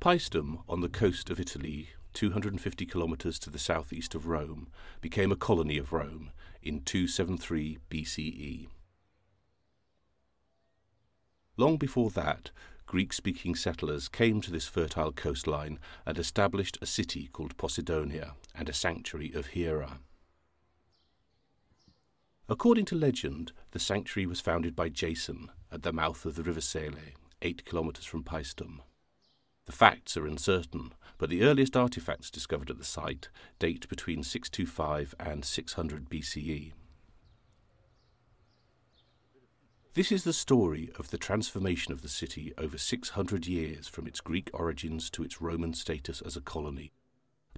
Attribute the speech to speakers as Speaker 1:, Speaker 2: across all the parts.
Speaker 1: Paestum, on the coast of Italy, 250 kilometres to the southeast of Rome, became a colony of Rome in 273 BCE. Long before that, Greek speaking settlers came to this fertile coastline and established a city called Poseidonia and a sanctuary of Hera. According to legend, the sanctuary was founded by Jason at the mouth of the river Sele, eight kilometres from Paestum. The facts are uncertain, but the earliest artifacts discovered at the site date between 625 and 600 BCE. This is the story of the transformation of the city over 600 years from its Greek origins to its Roman status as a colony,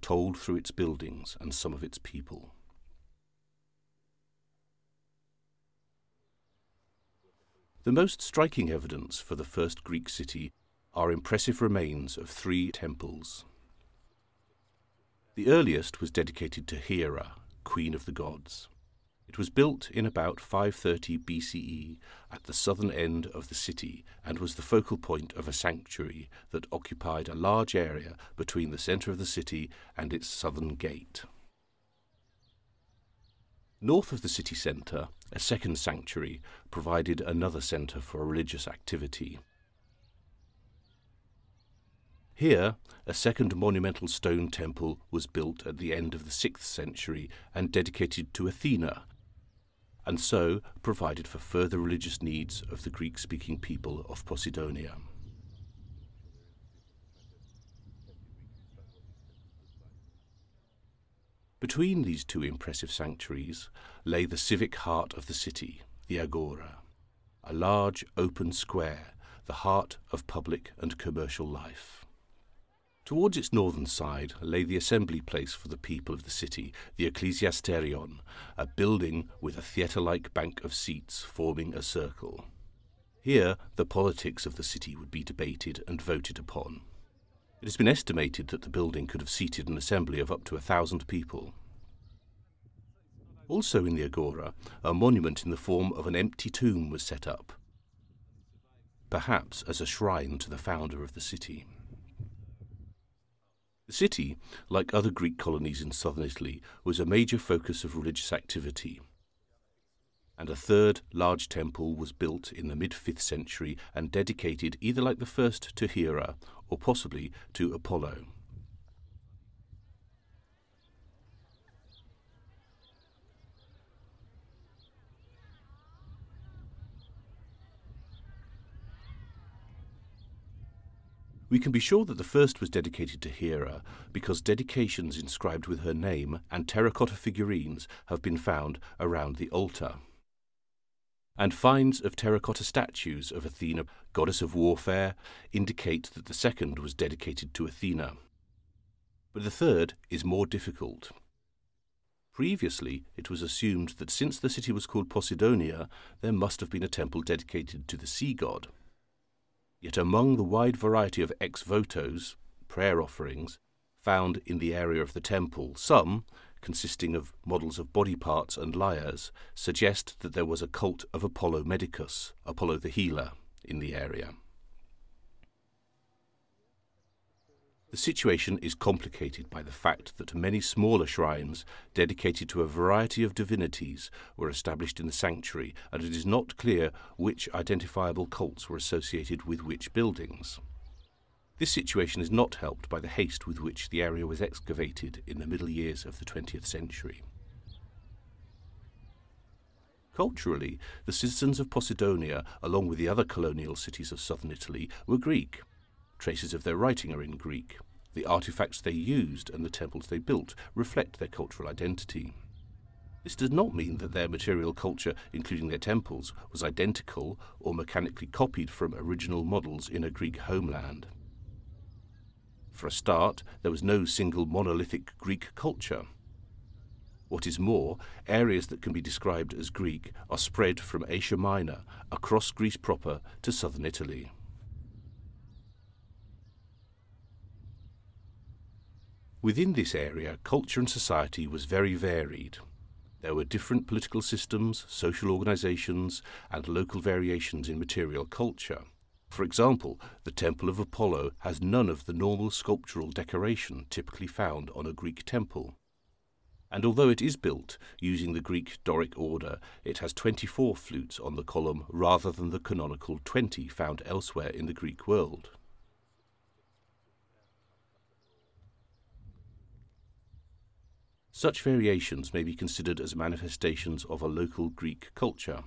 Speaker 1: told through its buildings and some of its people. The most striking evidence for the first Greek city are impressive remains of three temples. The earliest was dedicated to Hera, queen of the gods. It was built in about 530 BCE at the southern end of the city and was the focal point of a sanctuary that occupied a large area between the centre of the city and its southern gate. North of the city centre, a second sanctuary provided another centre for religious activity. Here, a second monumental stone temple was built at the end of the 6th century and dedicated to Athena, and so provided for further religious needs of the Greek speaking people of Poseidonia. Between these two impressive sanctuaries lay the civic heart of the city, the Agora, a large open square, the heart of public and commercial life. Towards its northern side lay the assembly place for the people of the city, the Ecclesiasterion, a building with a theatre like bank of seats forming a circle. Here the politics of the city would be debated and voted upon. It has been estimated that the building could have seated an assembly of up to a thousand people. Also in the Agora, a monument in the form of an empty tomb was set up, perhaps as a shrine to the founder of the city. The city, like other Greek colonies in southern Italy, was a major focus of religious activity. And a third large temple was built in the mid 5th century and dedicated either like the first to Hera or possibly to Apollo. We can be sure that the first was dedicated to Hera because dedications inscribed with her name and terracotta figurines have been found around the altar. And finds of terracotta statues of Athena, goddess of warfare, indicate that the second was dedicated to Athena. But the third is more difficult. Previously, it was assumed that since the city was called Poseidonia, there must have been a temple dedicated to the sea god. Yet among the wide variety of ex votos, prayer offerings, found in the area of the temple, some, consisting of models of body parts and lyres, suggest that there was a cult of Apollo Medicus, Apollo the healer, in the area. The situation is complicated by the fact that many smaller shrines dedicated to a variety of divinities were established in the sanctuary, and it is not clear which identifiable cults were associated with which buildings. This situation is not helped by the haste with which the area was excavated in the middle years of the 20th century. Culturally, the citizens of Poseidonia, along with the other colonial cities of southern Italy, were Greek. Traces of their writing are in Greek. The artifacts they used and the temples they built reflect their cultural identity. This does not mean that their material culture, including their temples, was identical or mechanically copied from original models in a Greek homeland. For a start, there was no single monolithic Greek culture. What is more, areas that can be described as Greek are spread from Asia Minor across Greece proper to southern Italy. Within this area, culture and society was very varied. There were different political systems, social organizations, and local variations in material culture. For example, the Temple of Apollo has none of the normal sculptural decoration typically found on a Greek temple. And although it is built using the Greek Doric order, it has 24 flutes on the column rather than the canonical 20 found elsewhere in the Greek world. Such variations may be considered as manifestations of a local Greek culture.